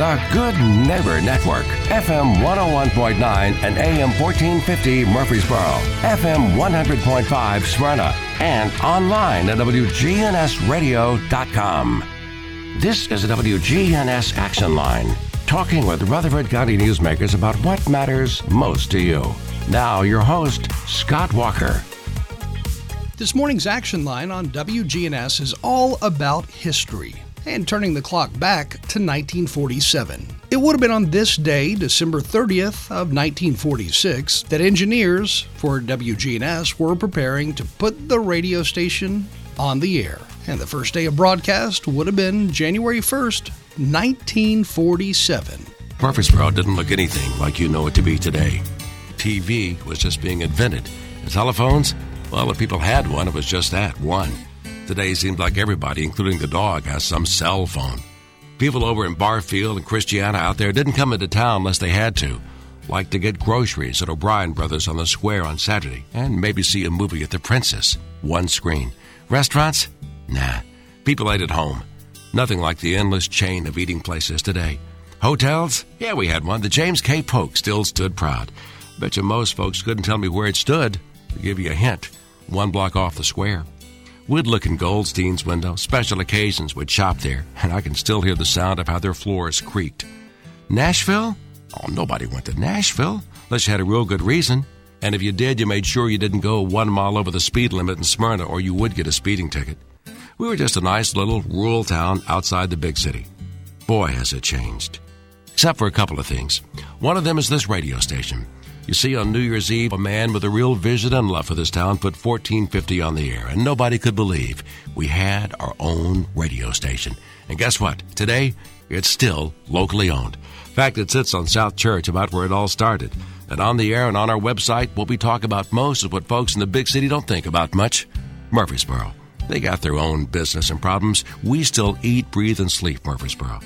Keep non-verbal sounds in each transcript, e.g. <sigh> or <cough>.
The Good Neighbor Network, FM 101.9 and AM 1450 Murfreesboro, FM 100.5 Smyrna, and online at WGNSradio.com. This is the WGNS Action Line, talking with Rutherford County newsmakers about what matters most to you. Now, your host, Scott Walker. This morning's Action Line on WGNS is all about history and turning the clock back to 1947. It would have been on this day, December 30th of 1946, that engineers for WGNS were preparing to put the radio station on the air. And the first day of broadcast would have been January 1st, 1947. Murfreesboro didn't look anything like you know it to be today. TV was just being invented. And telephones? Well, if people had one, it was just that one. Today seems like everybody, including the dog, has some cell phone. People over in Barfield and Christiana out there didn't come into town unless they had to, like to get groceries at O'Brien Brothers on the square on Saturday, and maybe see a movie at the Princess. One screen. Restaurants? Nah. People ate at home. Nothing like the endless chain of eating places today. Hotels? Yeah, we had one. The James K. Polk still stood proud. Bet you most folks couldn't tell me where it stood. To give you a hint, one block off the square. We'd look in Goldstein's window. Special occasions would shop there, and I can still hear the sound of how their floors creaked. Nashville? Oh, nobody went to Nashville unless you had a real good reason. And if you did, you made sure you didn't go one mile over the speed limit in Smyrna, or you would get a speeding ticket. We were just a nice little rural town outside the big city. Boy, has it changed. Except for a couple of things. One of them is this radio station. You see, on New Year's Eve, a man with a real vision and love for this town put 1450 on the air, and nobody could believe we had our own radio station. And guess what? Today, it's still locally owned. In fact, it sits on South Church, about where it all started. And on the air and on our website, what we talk about most is what folks in the big city don't think about much Murfreesboro. They got their own business and problems. We still eat, breathe, and sleep Murfreesboro.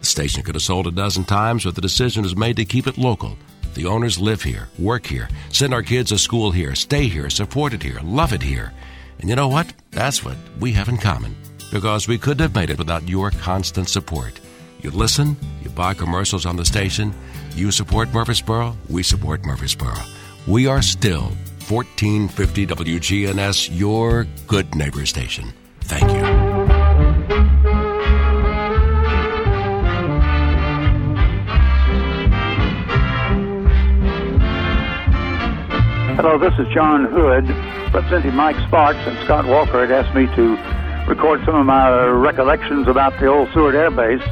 The station could have sold a dozen times, but the decision was made to keep it local the owners live here, work here, send our kids to school here, stay here, support it here, love it here. And you know what? That's what we have in common. Because we couldn't have made it without your constant support. You listen, you buy commercials on the station, you support Murfreesboro, we support Murfreesboro. We are still 1450 WGNS, your good neighbor station. Thank you. Hello, this is John Hood, representing Mike Sparks, and Scott Walker had asked me to record some of my recollections about the old Sewart Air Base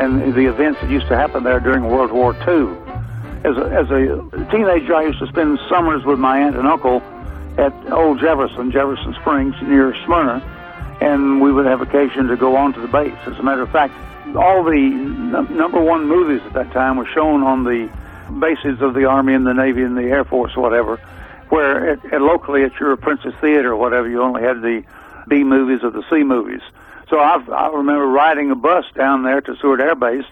and the events that used to happen there during World War II. As a, as a teenager, I used to spend summers with my aunt and uncle at Old Jefferson, Jefferson Springs, near Smyrna, and we would have occasion to go on to the base. As a matter of fact, all the n- number one movies at that time were shown on the bases of the Army and the Navy and the Air Force, whatever where at, at locally at your Princess Theater or whatever, you only had the B movies or the C movies. So I, I remember riding a bus down there to Sewart Air Base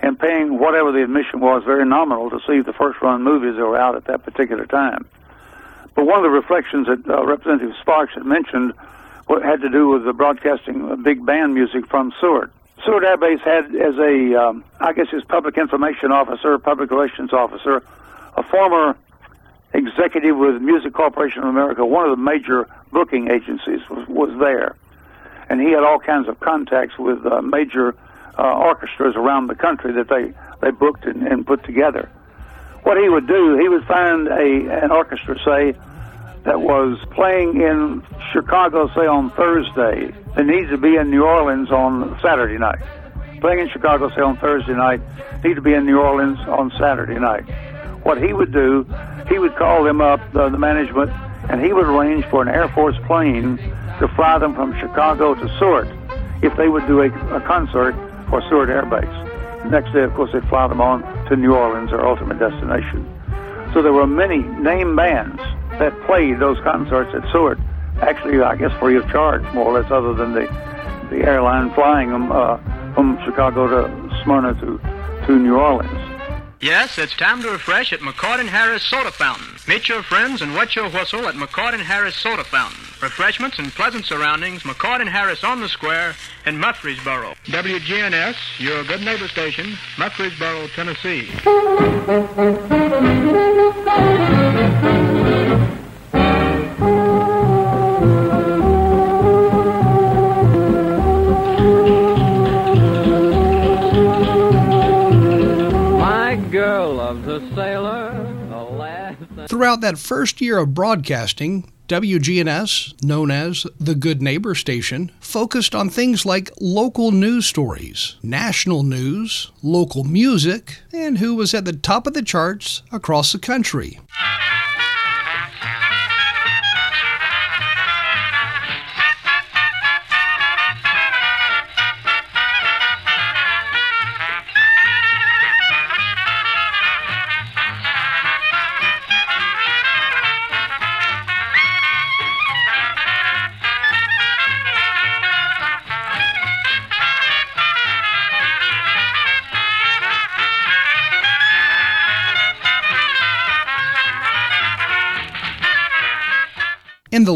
and paying whatever the admission was, very nominal, to see the first run movies that were out at that particular time. But one of the reflections that uh, Representative Sparks had mentioned what had to do with the broadcasting of big band music from Sewart. Sewart Air Base had as a, um, I guess, his public information officer, public relations officer, a former executive with Music Corporation of America, one of the major booking agencies, was, was there. And he had all kinds of contacts with uh, major uh, orchestras around the country that they, they booked and, and put together. What he would do, he would find a an orchestra, say, that was playing in Chicago, say on Thursday, that needs to be in New Orleans on Saturday night. Playing in Chicago, say on Thursday night, need to be in New Orleans on Saturday night what he would do, he would call them up, the, the management, and he would arrange for an Air Force plane to fly them from Chicago to Sewart if they would do a, a concert for Sewart Air Base. next day, of course, they'd fly them on to New Orleans, their ultimate destination. So there were many name bands that played those concerts at Sewart. Actually, I guess free of charge, more or less, other than the the airline flying them uh, from Chicago to Smyrna to to New Orleans. Yes, it's time to refresh at McCord and Harris Soda Fountain. Meet your friends and wet your whistle at McCord and Harris Soda Fountain. Refreshments and pleasant surroundings, McCord and Harris on the square in Murfreesboro. WGNS, your good neighbor station, Murfreesboro, Tennessee. <laughs> Throughout that first year of broadcasting, WGNS, known as the Good Neighbor Station, focused on things like local news stories, national news, local music, and who was at the top of the charts across the country.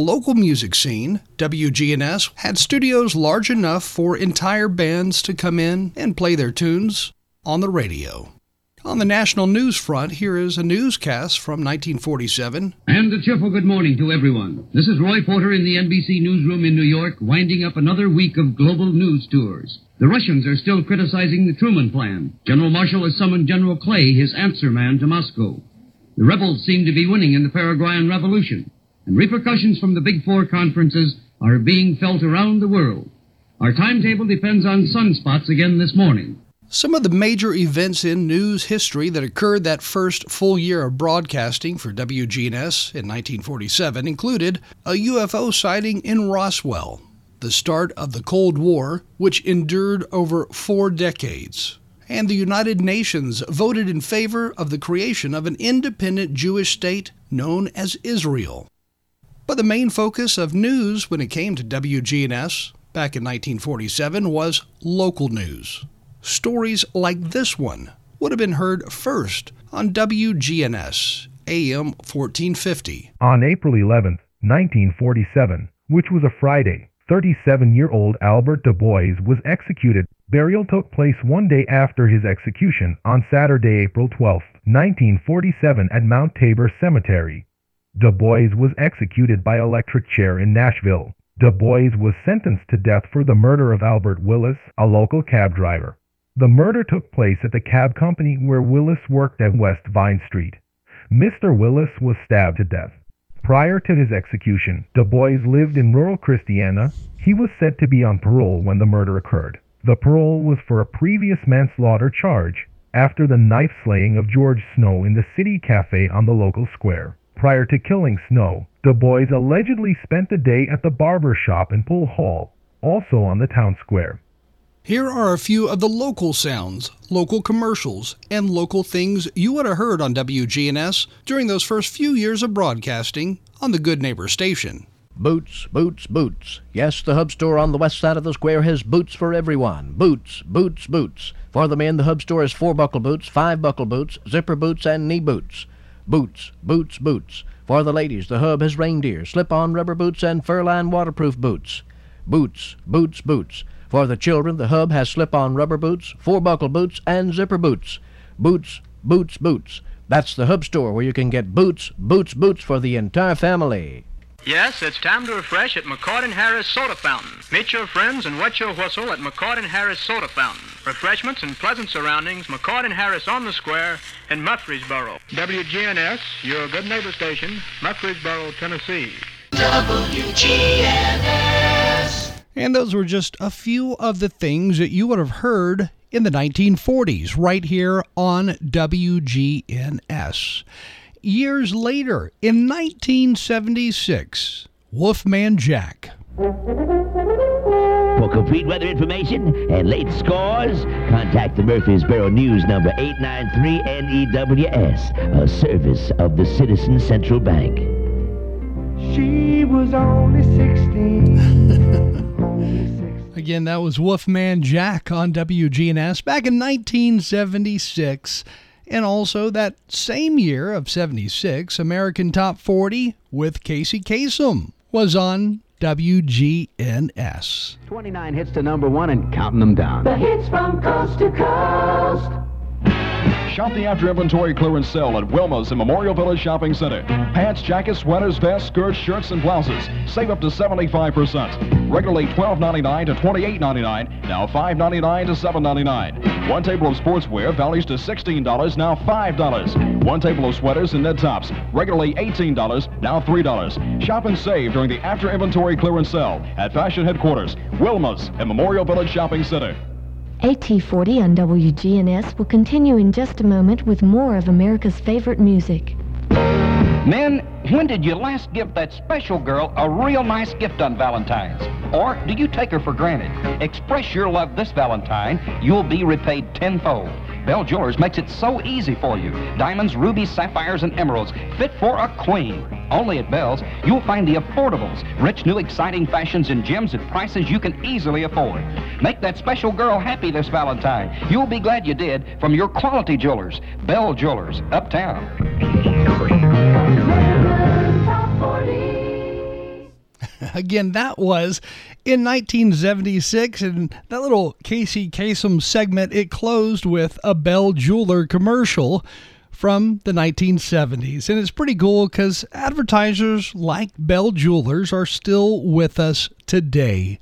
Local music scene, WGNS had studios large enough for entire bands to come in and play their tunes on the radio. On the national news front, here is a newscast from 1947. And a cheerful good morning to everyone. This is Roy Porter in the NBC newsroom in New York, winding up another week of global news tours. The Russians are still criticizing the Truman Plan. General Marshall has summoned General Clay, his answer man, to Moscow. The rebels seem to be winning in the Paraguayan Revolution and repercussions from the Big Four conferences are being felt around the world. Our timetable depends on sunspots again this morning. Some of the major events in news history that occurred that first full year of broadcasting for WGNS in 1947 included a UFO sighting in Roswell, the start of the Cold War, which endured over four decades, and the United Nations voted in favor of the creation of an independent Jewish state known as Israel. But the main focus of news when it came to WGNS back in 1947 was local news. Stories like this one would have been heard first on WGNS AM 1450. On April 11, 1947, which was a Friday, 37 year old Albert Du Bois was executed. Burial took place one day after his execution on Saturday, April 12, 1947, at Mount Tabor Cemetery. Du Bois was executed by electric chair in Nashville. Du Bois was sentenced to death for the murder of Albert Willis, a local cab driver. The murder took place at the cab company where Willis worked at West Vine Street. Mr. Willis was stabbed to death. Prior to his execution, Du Bois lived in rural Christiana. He was said to be on parole when the murder occurred. The parole was for a previous manslaughter charge after the knife slaying of George Snow in the City Cafe on the local square. Prior to killing Snow, Du Bois allegedly spent the day at the barber shop in Poole Hall, also on the town square. Here are a few of the local sounds, local commercials, and local things you would have heard on WGNS during those first few years of broadcasting on the Good Neighbor station. Boots, boots, boots. Yes, the hub store on the west side of the square has boots for everyone. Boots, boots, boots. For the men, the hub store has four buckle boots, five buckle boots, zipper boots, and knee boots. Boots, boots, boots. For the ladies, the hub has reindeer, slip on rubber boots, and fur lined waterproof boots. Boots, boots, boots. For the children, the hub has slip on rubber boots, four buckle boots, and zipper boots. Boots, boots, boots. That's the hub store where you can get boots, boots, boots for the entire family. Yes, it's time to refresh at McCord and Harris Soda Fountain. Meet your friends and wet your whistle at McCord and Harris Soda Fountain. Refreshments and pleasant surroundings, McCord and Harris on the square in Murfreesboro. WGNS, your good neighbor station, Murfreesboro, Tennessee. WGNS. And those were just a few of the things that you would have heard in the 1940s right here on WGNS years later, in 1976, Wolfman Jack. For complete weather information and late scores, contact the Murfreesboro News number 893-NEWS, a service of the Citizen Central Bank. She was only 16. <laughs> Again, that was Wolfman Jack on WGNS back in 1976. And also that same year of 76, American Top 40 with Casey Kasem was on WGNS. 29 hits to number one and counting them down. The hits from coast to coast. Shop the after inventory clearance sale at Wilma's in Memorial Village Shopping Center. Pants, jackets, sweaters, vests, skirts, shirts, and blouses. Save up to 75%. Regularly $12.99 to $28.99, now $5.99 to $7.99. One table of sportswear values to $16, now $5. One table of sweaters and knit tops, regularly $18, now $3. Shop and save during the after inventory clearance sale at Fashion Headquarters, Wilma's in Memorial Village Shopping Center. AT40 on WGNS will continue in just a moment with more of America's favorite music. Men, when did you last give that special girl a real nice gift on Valentine's? Or do you take her for granted? Express your love this Valentine. You'll be repaid tenfold. Bell Jewelers makes it so easy for you. Diamonds, rubies, sapphires, and emeralds fit for a queen. Only at Bell's, you'll find the affordables, rich, new, exciting fashions and gems at prices you can easily afford. Make that special girl happy this Valentine. You'll be glad you did from your quality jewelers. Bell Jewelers, uptown. <laughs> Again, that was in 1976, and that little Casey Kasem segment, it closed with a Bell Jeweler commercial from the 1970s. And it's pretty cool because advertisers like Bell Jewelers are still with us today.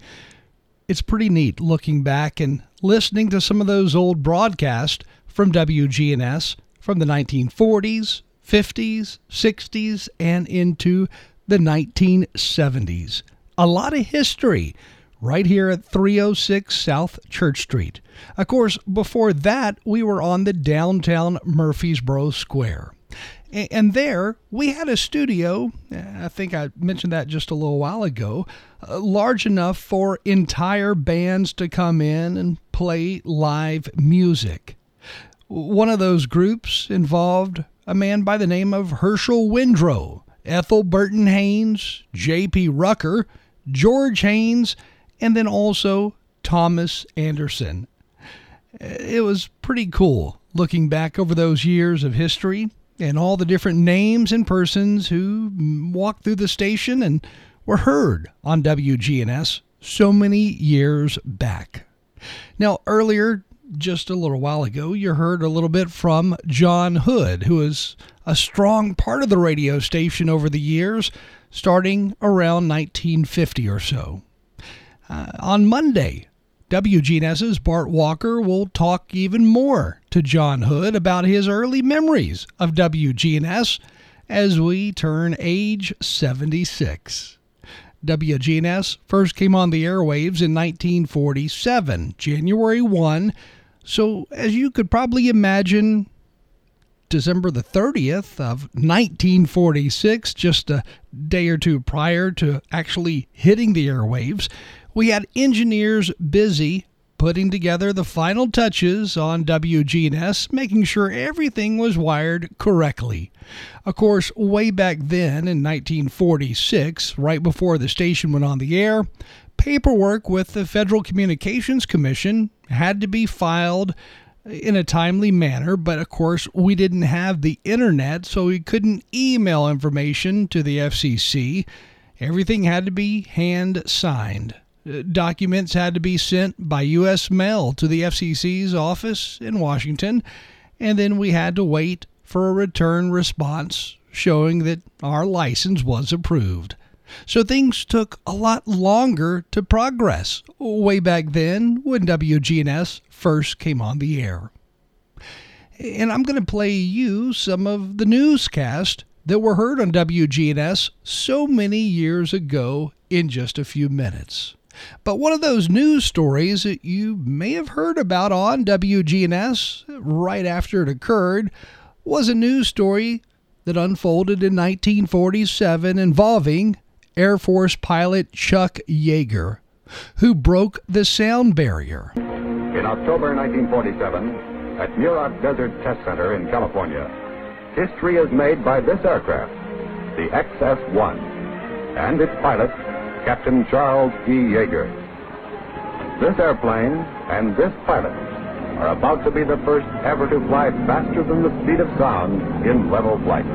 It's pretty neat looking back and listening to some of those old broadcasts from WGNS from the 1940s, 50s, 60s, and into the 1970s. A lot of history right here at 306 South Church Street. Of course, before that, we were on the downtown Murfreesboro Square. And there we had a studio, I think I mentioned that just a little while ago, uh, large enough for entire bands to come in and play live music. One of those groups involved a man by the name of Herschel Windrow, Ethel Burton Haynes, J.P. Rucker, George Haynes, and then also Thomas Anderson. It was pretty cool looking back over those years of history and all the different names and persons who walked through the station and were heard on WGNS so many years back. Now, earlier, just a little while ago, you heard a little bit from John Hood, who is a strong part of the radio station over the years, starting around 1950 or so. Uh, on Monday, WGNS's Bart Walker will talk even more to John Hood about his early memories of WGNS as we turn age 76. WGNS first came on the airwaves in 1947, January 1, so as you could probably imagine, December the 30th of 1946, just a day or two prior to actually hitting the airwaves, we had engineers busy putting together the final touches on WGNS, making sure everything was wired correctly. Of course, way back then in 1946, right before the station went on the air, paperwork with the Federal Communications Commission had to be filed in a timely manner, but of course, we didn't have the internet, so we couldn't email information to the FCC. Everything had to be hand signed. Uh, documents had to be sent by U.S. mail to the FCC's office in Washington, and then we had to wait for a return response showing that our license was approved. So things took a lot longer to progress way back then when WGNS first came on the air. And I'm going to play you some of the newscasts that were heard on WGNS so many years ago in just a few minutes. But one of those news stories that you may have heard about on WGNS right after it occurred was a news story that unfolded in 1947 involving Air Force pilot Chuck Yeager, who broke the sound barrier. In October 1947, at Muroc Desert Test Center in California, history is made by this aircraft, the XS 1, and its pilot, Captain Charles E. Yeager. This airplane and this pilot are about to be the first ever to fly faster than the speed of sound in level flight.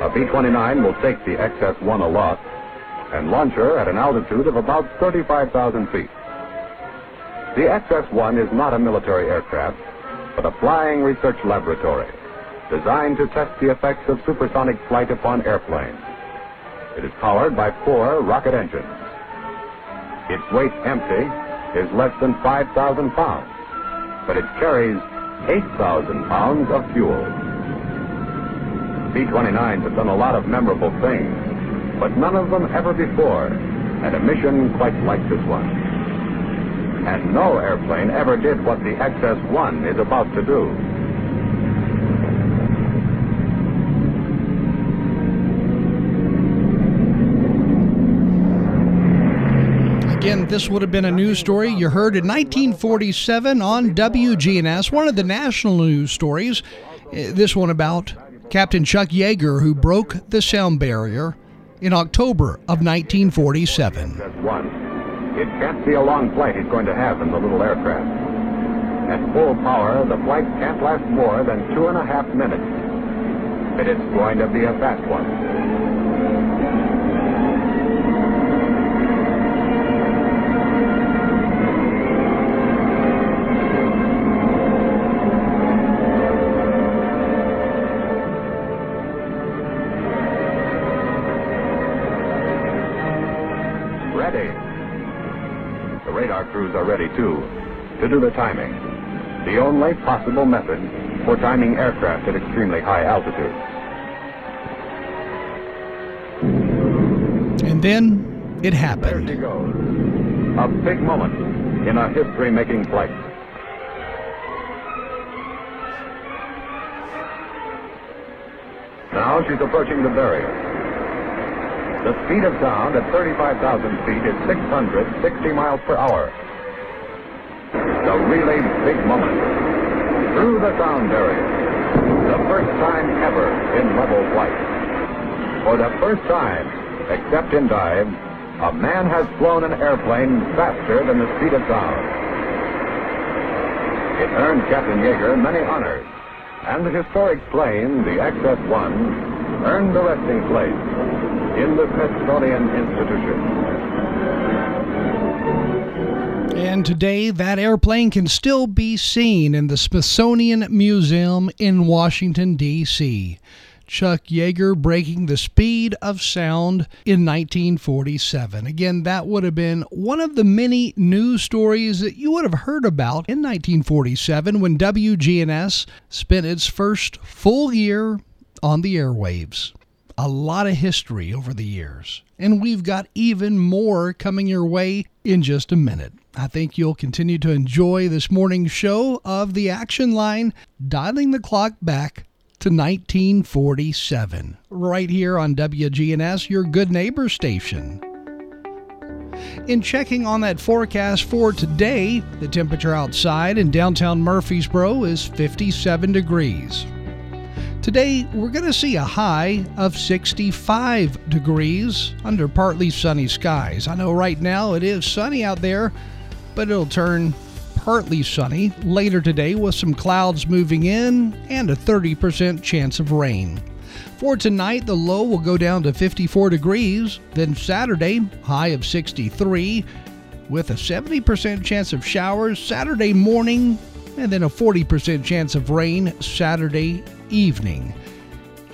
A B-29 will take the XS-1 aloft and launch her at an altitude of about 35,000 feet. The XS-1 is not a military aircraft, but a flying research laboratory designed to test the effects of supersonic flight upon airplanes. It is powered by four rocket engines. Its weight empty is less than 5,000 pounds, but it carries 8,000 pounds of fuel. B-29s have done a lot of memorable things, but none of them ever before had a mission quite like this one. And no airplane ever did what the XS-1 is about to do. Again, this would have been a news story you heard in 1947 on WGNS, one of the national news stories. Uh, this one about Captain Chuck Yeager, who broke the sound barrier in October of 1947. One. It can't be a long flight he's going to have in the little aircraft. At full power, the flight can't last more than two and a half minutes. But it's going to be a fast one. Are ready too, to do the timing. The only possible method for timing aircraft at extremely high altitude. And then it happened. There she goes. A big moment in a history-making flight. Now she's approaching the barrier. The speed of sound at 35,000 feet is 660 miles per hour. The really big moment. Through the sound barrier. The first time ever in level flight. For the first time, except in dive, a man has flown an airplane faster than the speed of sound. It earned Captain Yeager many honors, and the historic plane, the XS-1, earned a resting place in the Smithsonian Institution. And today, that airplane can still be seen in the Smithsonian Museum in Washington, D.C. Chuck Yeager breaking the speed of sound in 1947. Again, that would have been one of the many news stories that you would have heard about in 1947 when WGNS spent its first full year on the airwaves. A lot of history over the years, and we've got even more coming your way in just a minute. I think you'll continue to enjoy this morning's show of the Action Line, dialing the clock back to 1947, right here on WGNS, your good neighbor station. In checking on that forecast for today, the temperature outside in downtown Murfreesboro is 57 degrees. Today, we're going to see a high of 65 degrees under partly sunny skies. I know right now it is sunny out there, but it'll turn partly sunny later today with some clouds moving in and a 30% chance of rain. For tonight, the low will go down to 54 degrees, then Saturday, high of 63, with a 70% chance of showers Saturday morning, and then a 40% chance of rain Saturday evening.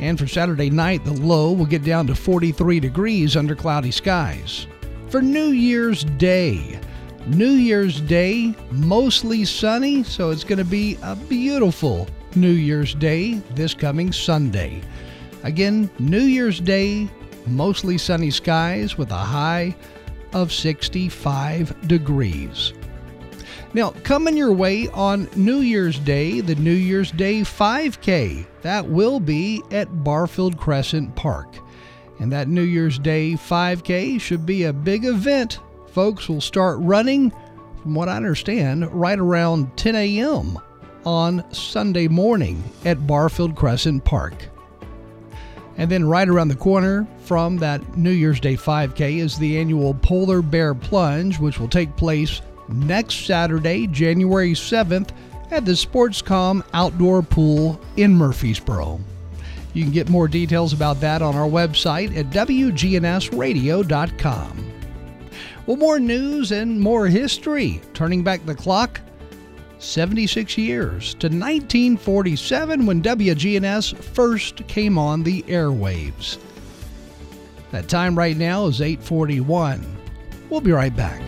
And for Saturday night, the low will get down to 43 degrees under cloudy skies. For New Year's Day, New Year's Day, mostly sunny, so it's going to be a beautiful New Year's Day this coming Sunday. Again, New Year's Day, mostly sunny skies with a high of 65 degrees. Now, coming your way on New Year's Day, the New Year's Day 5K. That will be at Barfield Crescent Park. And that New Year's Day 5K should be a big event. Folks will start running, from what I understand, right around 10 a.m. on Sunday morning at Barfield Crescent Park. And then right around the corner from that New Year's Day 5K is the annual Polar Bear Plunge, which will take place next Saturday, January 7th, at the Sportscom Outdoor Pool in Murfreesboro. You can get more details about that on our website at WGNSradio.com. Well, more news and more history. Turning back the clock 76 years to 1947 when WGNS first came on the airwaves. That time right now is 841. We'll be right back.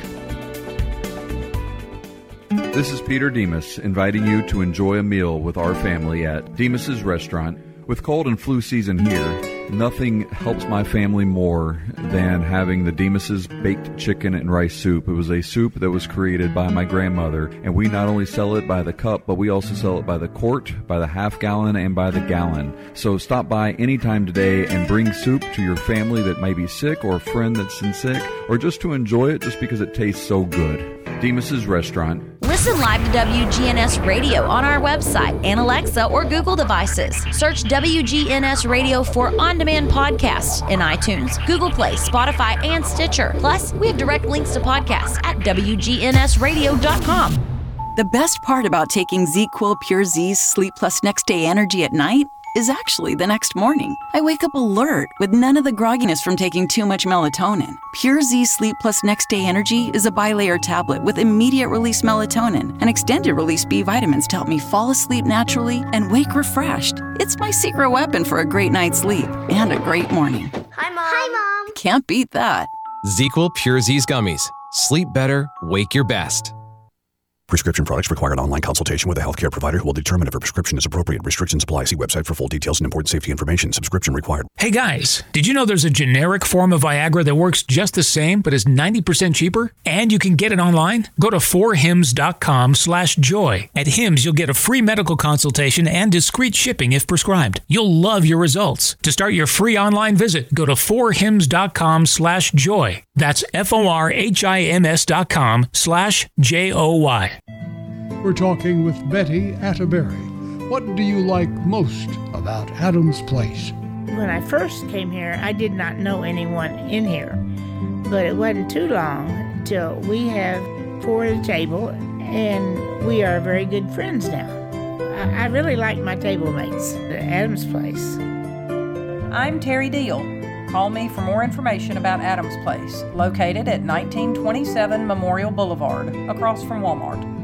This is Peter Demos inviting you to enjoy a meal with our family at Demos's restaurant. With cold and flu season here, nothing helps my family more than having the Demos's baked chicken and rice soup. It was a soup that was created by my grandmother, and we not only sell it by the cup, but we also sell it by the quart, by the half gallon, and by the gallon. So stop by anytime today and bring soup to your family that may be sick or a friend that's sick, or just to enjoy it just because it tastes so good. Demos's restaurant. Listen live to WGNS Radio on our website and Alexa or Google devices. Search WGNS Radio for on demand podcasts in iTunes, Google Play, Spotify, and Stitcher. Plus, we have direct links to podcasts at WGNSradio.com. The best part about taking ZzzQuil Pure Z's Sleep Plus Next Day Energy at night is actually the next morning. I wake up alert with none of the grogginess from taking too much melatonin. Pure Z Sleep Plus Next Day Energy is a bilayer tablet with immediate release melatonin and extended release B vitamins to help me fall asleep naturally and wake refreshed. It's my secret weapon for a great night's sleep and a great morning. Hi, Mom. Hi, Mom. Can't beat that. ZzzQuil Pure Z's Gummies. Sleep better, wake your best. Prescription products require an online consultation with a healthcare provider who will determine if a prescription is appropriate. Restrictions apply. See website for full details and important safety information. Subscription required. Hey guys, did you know there's a generic form of Viagra that works just the same but is 90% cheaper? And you can get it online? Go to forhims.com slash joy. At Hims, you'll get a free medical consultation and discreet shipping if prescribed. You'll love your results. To start your free online visit, go to forhims.com slash joy. That's F-O-R-H-I-M-S dot com slash J-O-Y. We're talking with Betty Atterbury. What do you like most about Adams Place? When I first came here, I did not know anyone in here. But it wasn't too long till we have four at a table, and we are very good friends now. I, I really like my table mates at Adams Place. I'm Terry Deal. Call me for more information about Adams Place, located at 1927 Memorial Boulevard, across from Walmart.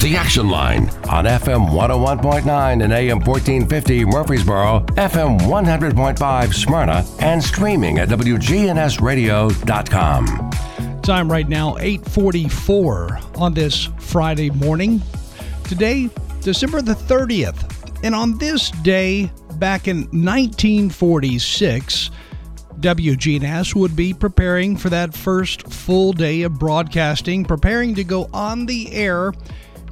The Action Line on FM 101.9 and AM 1450 Murfreesboro, FM 100.5 Smyrna, and streaming at WGNSradio.com. Time right now, 844 on this Friday morning. Today, December the 30th. And on this day, back in 1946, WGNS would be preparing for that first full day of broadcasting, preparing to go on the air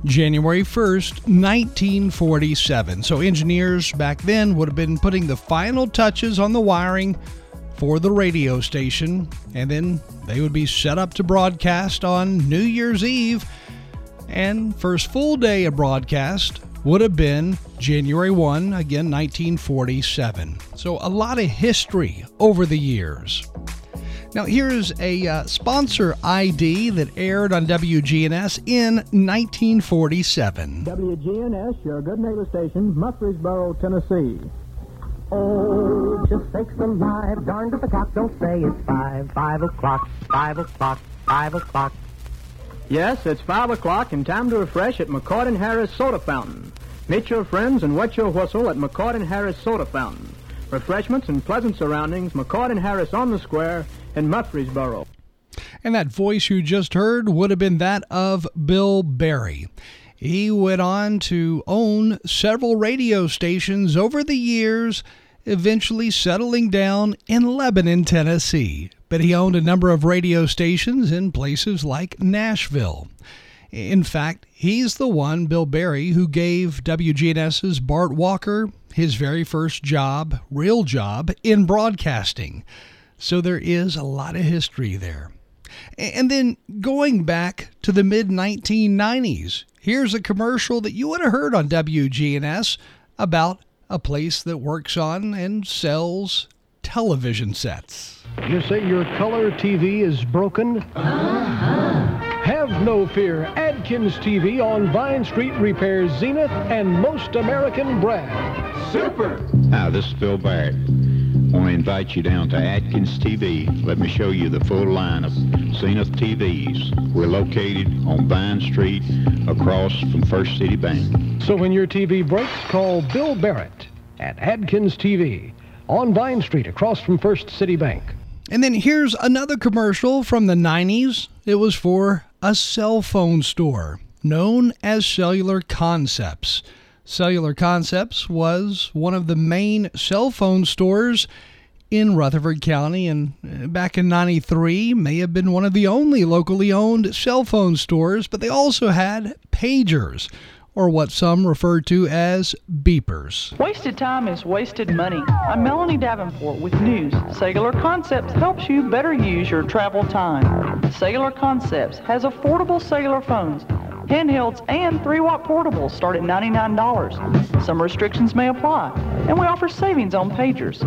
January 1st, 1947. So, engineers back then would have been putting the final touches on the wiring for the radio station, and then they would be set up to broadcast on New Year's Eve. And first full day of broadcast would have been January 1, again, 1947. So, a lot of history over the years. Now, here's a uh, sponsor ID that aired on WGNS in 1947. WGNS, your good neighbor station, Murfreesboro, Tennessee. Oh, just sakes alive, darned if the clock don't say it's five, five o'clock, five o'clock, five o'clock. Yes, it's five o'clock and time to refresh at McCord and Harris Soda Fountain. Meet your friends and wet your whistle at McCord and Harris Soda Fountain. Refreshments and pleasant surroundings, McCord and Harris on the square in Murfreesboro. And that voice you just heard would have been that of Bill Berry. He went on to own several radio stations over the years, eventually settling down in Lebanon, Tennessee. but he owned a number of radio stations in places like Nashville. In fact, he's the one, Bill Barry, who gave WGNS's Bart Walker his very first job, real job, in broadcasting. So there is a lot of history there. And then going back to the mid 1990s, here's a commercial that you would have heard on WGNS about a place that works on and sells television sets. You say your color TV is broken? Uh-huh. Have no fear. Adkins TV on Vine Street repairs Zenith and most American brand. Super! Hi, this is Phil Barrett. I want to invite you down to Atkins TV. Let me show you the full line of Zenith TVs. We're located on Vine Street across from First City Bank. So when your TV breaks, call Bill Barrett at Atkins TV on Vine Street across from First City Bank. And then here's another commercial from the 90s. It was for a cell phone store known as Cellular Concepts. Cellular Concepts was one of the main cell phone stores in Rutherford County and uh, back in 93 may have been one of the only locally owned cell phone stores, but they also had pagers or what some refer to as beepers. Wasted time is wasted money. I'm Melanie Davenport with news. Cellular Concepts helps you better use your travel time. Cellular Concepts has affordable cellular phones handhelds, and 3-watt portables start at $99. Some restrictions may apply, and we offer savings on pagers.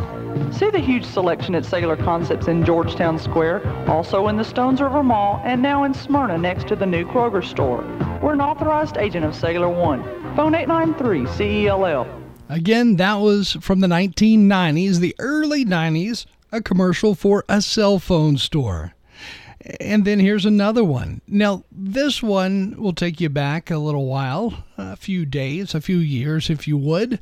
See the huge selection at Cellular Concepts in Georgetown Square, also in the Stones River Mall, and now in Smyrna next to the new Kroger store. We're an authorized agent of Cellular One. Phone 893-CELL. Again, that was from the 1990s, the early 90s, a commercial for a cell phone store. And then here's another one. Now, this one will take you back a little while, a few days, a few years, if you would,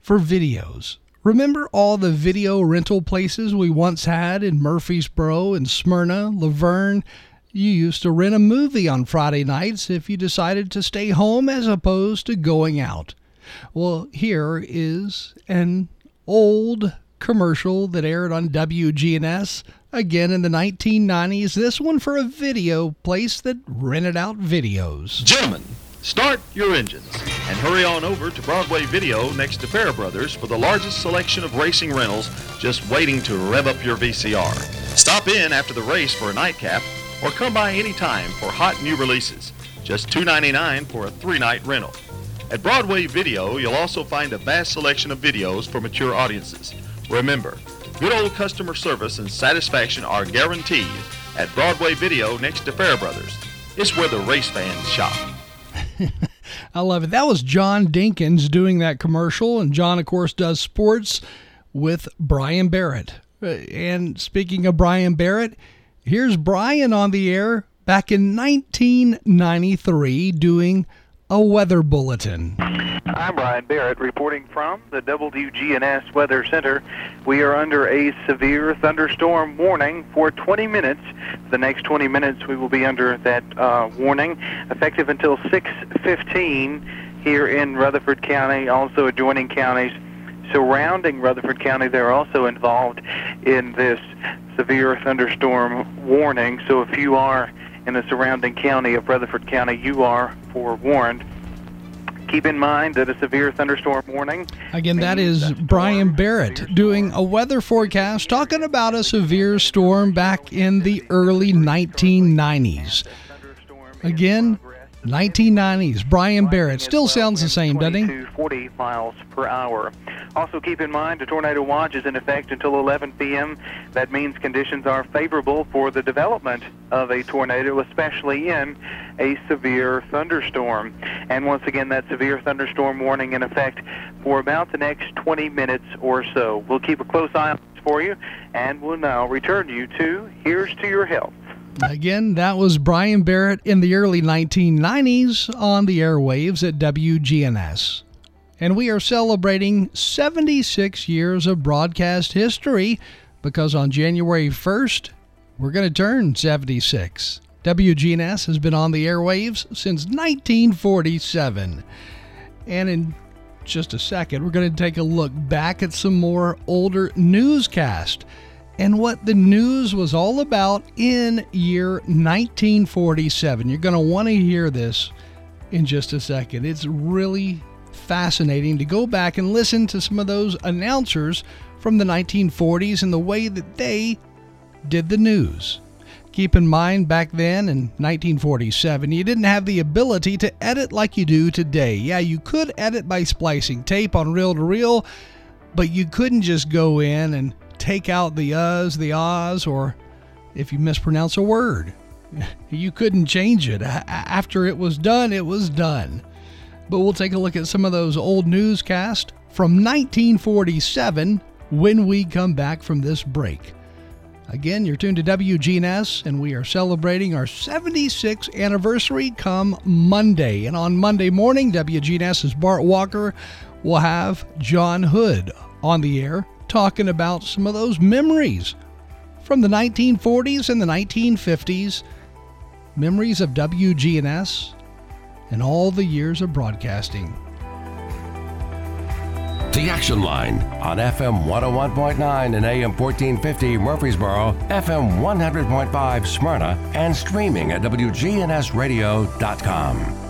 for videos. Remember all the video rental places we once had in Murfreesboro and Smyrna, La Vergne? You used to rent a movie on Friday nights if you decided to stay home as opposed to going out. Well, here is an old commercial that aired on WGNS again in the 1990s. This one for a video place that rented out videos. Gentlemen, start your engines and hurry on over to Broadway Video next to Fair Brothers for the largest selection of racing rentals just waiting to rev up your VCR. Stop in after the race for a nightcap or come by anytime for hot new releases. Just $2.99 for a three-night rental. At Broadway Video, you'll also find a vast selection of videos for mature audiences. Remember, good old customer service and satisfaction are guaranteed at Broadway Video next to Fair Brothers. It's where the race fans shop. <laughs> I love it. That was John Dinkins doing that commercial, and John, of course, does sports with Brian Barrett. Uh, and speaking of Brian Barrett, here's Brian on the air back in 1993 doing a weather bulletin. I'm Brian Barrett reporting from the WGNS Weather Center. We are under a severe thunderstorm warning for 20 minutes. The next 20 minutes we will be under that uh, warning, effective until 6:15 here in Rutherford County, also adjoining counties surrounding Rutherford County. They're also involved in this severe thunderstorm warning. So if you are in the surrounding county of Rutherford County, you are forewarned. Keep in mind that a severe thunderstorm warning. Again, that is Brian Barrett doing a weather forecast talking about a severe storm back in the early 1990s. Again, 1990s. Brian Barrett still sounds the same, doesn't he? 40 miles per hour. Also, keep in mind a tornado watch is in effect until 11 p.m. That means conditions are favorable for the development of a tornado, especially in a severe thunderstorm. And once again, that severe thunderstorm warning in effect for about the next 20 minutes or so. We'll keep a close eye on this for you, and we'll now return you to Here's to Your Health. Again, that was Brian Barrett in the early 1990s on the airwaves at WGNS. And we are celebrating 76 years of broadcast history because on January 1st, we're going to turn 76. WGNS has been on the airwaves since 1947. And in just a second, we're going to take a look back at some more older newscasts and what the news was all about in year 1947. You're going to want to hear this in just a second. It's really fascinating to go back and listen to some of those announcers from the 1940s and the way that they did the news. Keep in mind, back then in 1947, you didn't have the ability to edit like you do today. Yeah, you could edit by splicing tape on reel to reel, but you couldn't just go in and take out the uhs, the ahs, or if you mispronounce a word. <laughs> You couldn't change it. After it was done, it was done. But we'll take a look at some of those old newscasts from 1947 when we come back from this break. Again, you're tuned to WGNS, and we are celebrating our 76th anniversary come Monday. And on Monday morning, WGNS's Bart Walker will have John Hood on the air talking about some of those memories from the 1940s and the 1950s, memories of WGNS, and all the years of broadcasting. The Action Line on FM 101.9 and AM 1450 Murfreesboro, FM 100.5 Smyrna, and streaming at WGNSradio.com.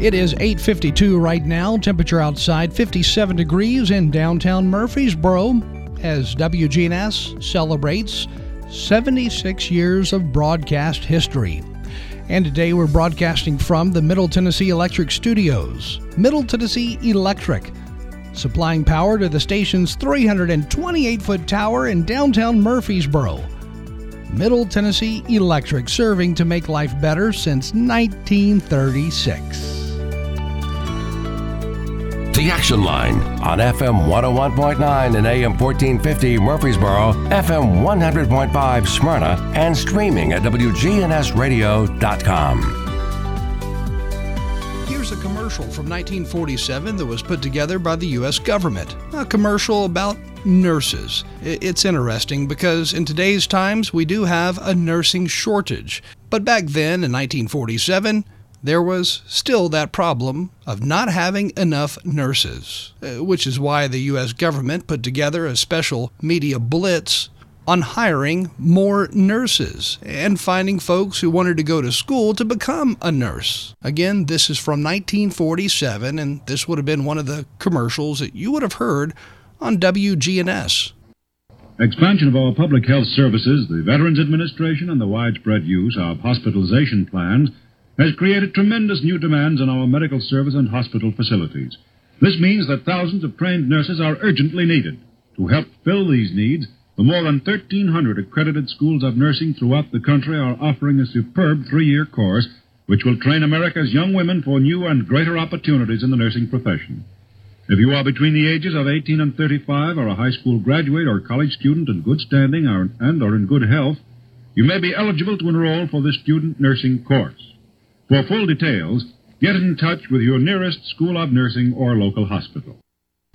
It is 8:52 right now. Temperature outside 57 degrees in downtown Murfreesboro as WGNS celebrates 76 years of broadcast history. And today we're broadcasting from the Middle Tennessee Electric Studios. Middle Tennessee Electric, supplying power to the station's 328 foot tower in downtown Murfreesboro. Middle Tennessee Electric, serving to make life better since 1936. The Action Line on FM 101.9 and AM 1450 Murfreesboro, FM 100.5 Smyrna, and streaming at WGNSradio.com. Here's a commercial from 1947 that was put together by the U.S. government. A commercial about nurses. It's interesting because in today's times we do have a nursing shortage. But back then in 1947, there was still that problem of not having enough nurses, uh, which is why the U.S. government put together a special media blitz on hiring more nurses and finding folks who wanted to go to school to become a nurse. Again, this is from 1947, and this would have been one of the commercials that you would have heard on WGNS. Expansion of our public health services, the Veterans Administration, and the widespread use of hospitalization plans has created tremendous new demands on our medical service and hospital facilities. This means that thousands of trained nurses are urgently needed. To help fill these needs, the more than 1,300 accredited schools of nursing throughout the country are offering a superb three-year course which will train America's young women for new and greater opportunities in the nursing profession. If you are between the ages of 18 and 35 or a high school graduate or college student in good standing or, and are in good health, you may be eligible to enroll for this student nursing course. For full details, get in touch with your nearest School of Nursing or local hospital.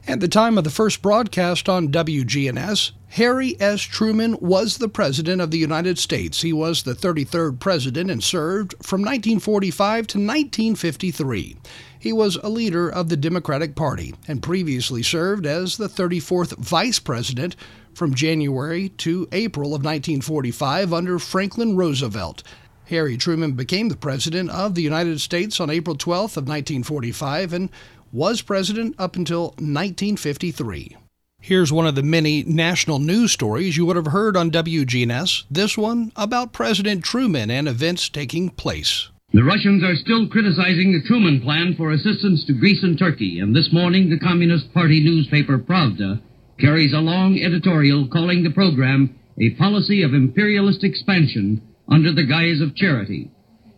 At the time of the first broadcast on WGNS, Harry S. Truman was the President of the United States. He was the 33rd President and served from 1945 to 1953. He was a leader of the Democratic Party and previously served as the 34th Vice President from January to April of 1945 under Franklin Roosevelt. Harry Truman became the President of the United States on April 12th of 1945 and was President up until 1953. Here's one of the many national news stories you would have heard on WGNS, this one about President Truman and events taking place. The Russians are still criticizing the Truman Plan for assistance to Greece and Turkey, and this morning the Communist Party newspaper Pravda carries a long editorial calling the program a policy of imperialist expansion under the guise of charity.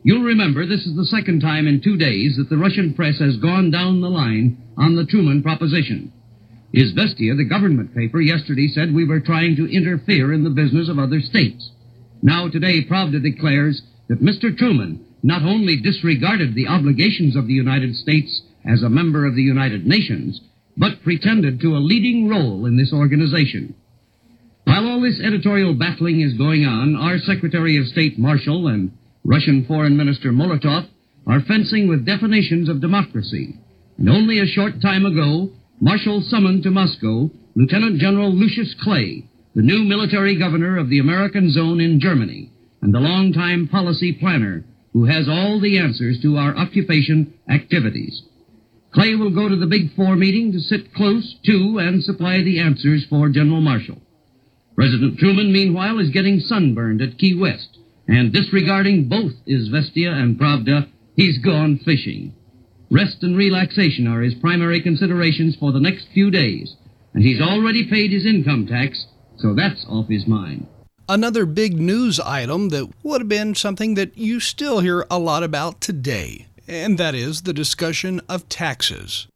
You'll remember this is the second time in two days that the Russian press has gone down the line on the Truman proposition. Izvestia, the government paper, yesterday said we were trying to interfere in the business of other states. Now today, Pravda declares that Mr. Truman not only disregarded the obligations of the United States as a member of the United Nations, but pretended to a leading role in this organization. While all this editorial battling is going on, our Secretary of State Marshall and Russian Foreign Minister Molotov are fencing with definitions of democracy. And only a short time ago, Marshall summoned to Moscow Lieutenant General Lucius Clay, the new military governor of the American zone in Germany, and the longtime policy planner who has all the answers to our occupation activities. Clay will go to the Big Four meeting to sit close to and supply the answers for General Marshall. President Truman, meanwhile, is getting sunburned at Key West, and disregarding both Izvestia and Pravda, he's gone fishing. Rest and relaxation are his primary considerations for the next few days, and he's already paid his income tax, so that's off his mind. Another big news item that would have been something that you still hear a lot about today, and that is the discussion of taxes.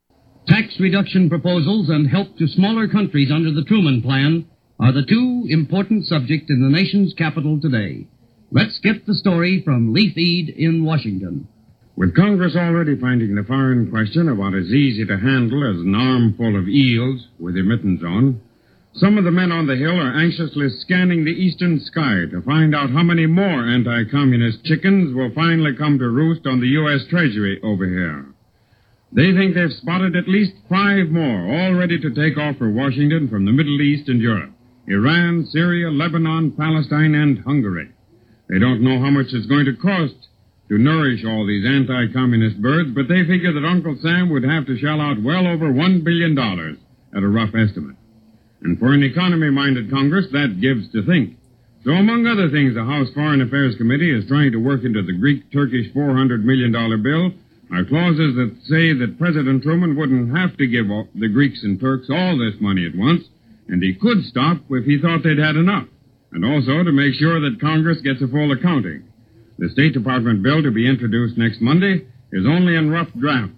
Tax reduction proposals and help to smaller countries under the Truman Plan are the two important subjects in the nation's capital today. Let's get the story from Leif Eid in Washington. With Congress already finding the foreign question about as easy to handle as an armful of eels with your mittens on, some of the men on the Hill are anxiously scanning the eastern sky to find out how many more anti communist chickens will finally come to roost on the U.S. Treasury over here. They think they've spotted at least five more, all ready to take off for Washington from the Middle East and Europe. Iran, Syria, Lebanon, Palestine, and Hungary. They don't know how much it's going to cost to nourish all these anti-communist birds, but they figure that Uncle Sam would have to shell out well over $1 billion at a rough estimate. And for an economy-minded Congress, that gives to think. So among other things, the House Foreign Affairs Committee is trying to work into the Greek-Turkish $400 million bill are clauses that say that President Truman wouldn't have to give the Greeks and Turks all this money at once, and he could stop if he thought they'd had enough, and also to make sure that Congress gets a full accounting. The State Department bill to be introduced next Monday is only in rough draft,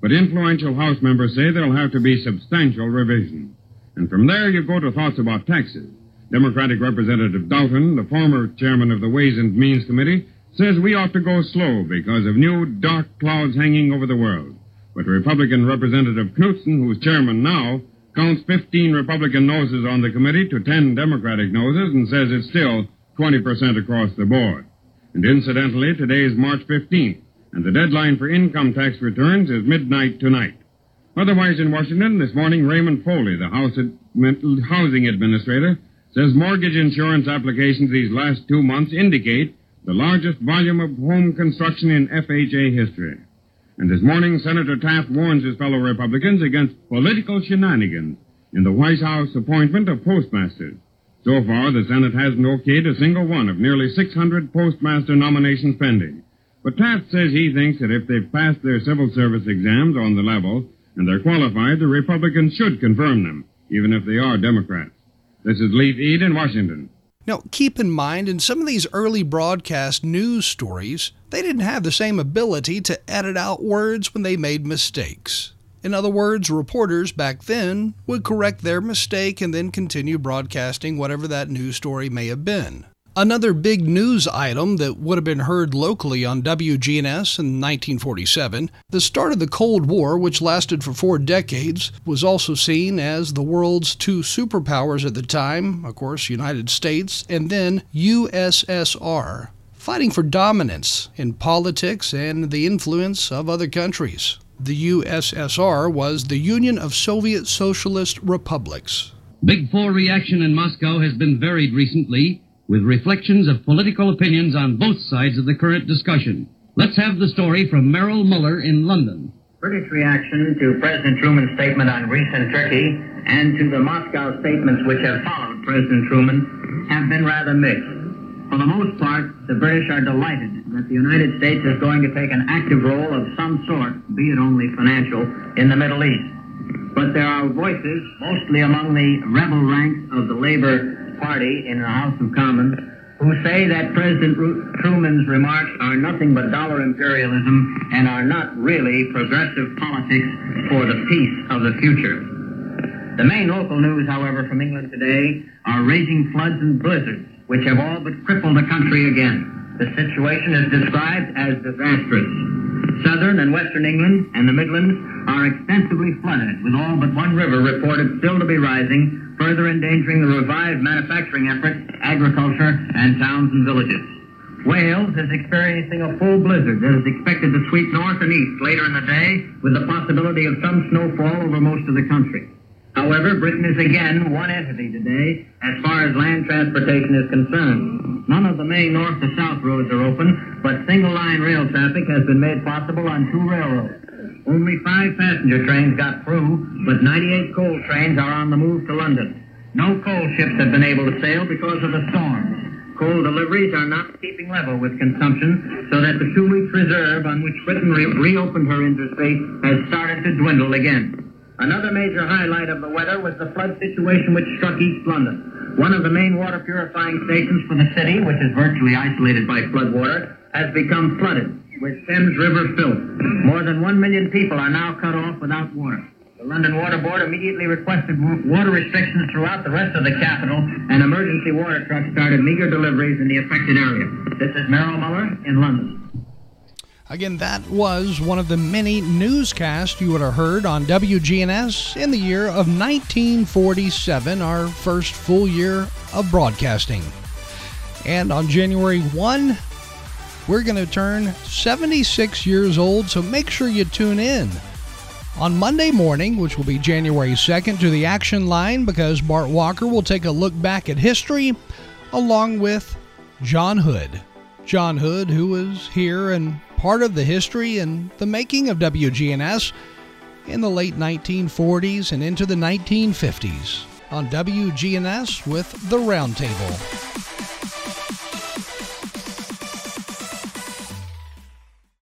but influential House members say there'll have to be substantial revision. And from there you go to thoughts about taxes. Democratic Representative Doughton, the former chairman of the Ways and Means Committee, says we ought to go slow because of new dark clouds hanging over the world. But Republican Representative Knutson, who's chairman now, counts 15 Republican noses on the committee to 10 Democratic noses and says it's still 20% across the board. And incidentally, today is March 15th, and the deadline for income tax returns is midnight tonight. Otherwise, in Washington, this morning, Raymond Foley, the House Ad- Housing Administrator, says mortgage insurance applications these last two months indicate the largest volume of home construction in FHA history. And this morning, Senator Taft warns his fellow Republicans against political shenanigans in the White House appointment of postmasters. So far, the Senate hasn't okayed a single one of nearly 600 postmaster nominations pending. But Taft says he thinks that if they've passed their civil service exams on the level and they're qualified, the Republicans should confirm them, even if they are Democrats. This is Leif Eid in Washington. Now, keep in mind, in some of these early broadcast news stories, they didn't have the same ability to edit out words when they made mistakes. In other words, reporters back then would correct their mistake and then continue broadcasting whatever that news story may have been. Another big news item that would have been heard locally on WGNS in 1947, the start of the Cold War, which lasted for four decades, was also seen as the world's two superpowers at the time, of course, United States, and then USSR, fighting for dominance in politics and the influence of other countries. The USSR was the Union of Soviet Socialist Republics. Big Four reaction in Moscow has been varied recently with reflections of political opinions on both sides of the current discussion. Let's have the story from Merrill Mueller in London. British reaction to President Truman's statement on Greece and Turkey and to the Moscow statements which have followed President Truman have been rather mixed. For the most part, the British are delighted that the United States is going to take an active role of some sort, be it only financial, in the Middle East. But there are voices, mostly among the rebel ranks of the Labor Party in the House of Commons who say that President Truman's remarks are nothing but dollar imperialism and are not really progressive politics for the peace of the future. The main local news, however, from England today are raging floods and blizzards, which have all but crippled the country again. The situation is described as disastrous. Southern and western England and the Midlands are extensively flooded, with all but one river reported still to be rising, further endangering the revived manufacturing effort, agriculture, and towns and villages. Wales is experiencing a full blizzard that is expected to sweep north and east later in the day, with the possibility of some snowfall over most of the country. However, Britain is again one entity today as far as land transportation is concerned. None of the main north to south roads are open, but single line rail traffic has been made possible on two railroads. Only five passenger trains got through, but 98 coal trains are on the move to London. No coal ships have been able to sail because of the storm. Coal deliveries are not keeping level with consumption, so that the two weeks reserve on which Britain re- reopened her industry has started to dwindle again. Another major highlight of the weather was the flood situation which struck East London. One of the main water purifying stations for the city, which is virtually isolated by floodwater, has become flooded with Thames River filth. More than one million people are now cut off without water. The London Water Board immediately requested water restrictions throughout the rest of the capital, and emergency water trucks started meager deliveries in the affected area. This is Merrill Mueller in London. Again, that was one of the many newscasts you would have heard on WGNS in the year of 1947, our first full year of broadcasting. And on January 1, we're going to turn 76 years old, so make sure you tune in. On Monday morning, which will be January 2nd, to the action line because Bart Walker will take a look back at history along with John Hood. John Hood, who was here and part of the history and the making of WGNS in the late 1940s and into the 1950s on WGNS with The Roundtable.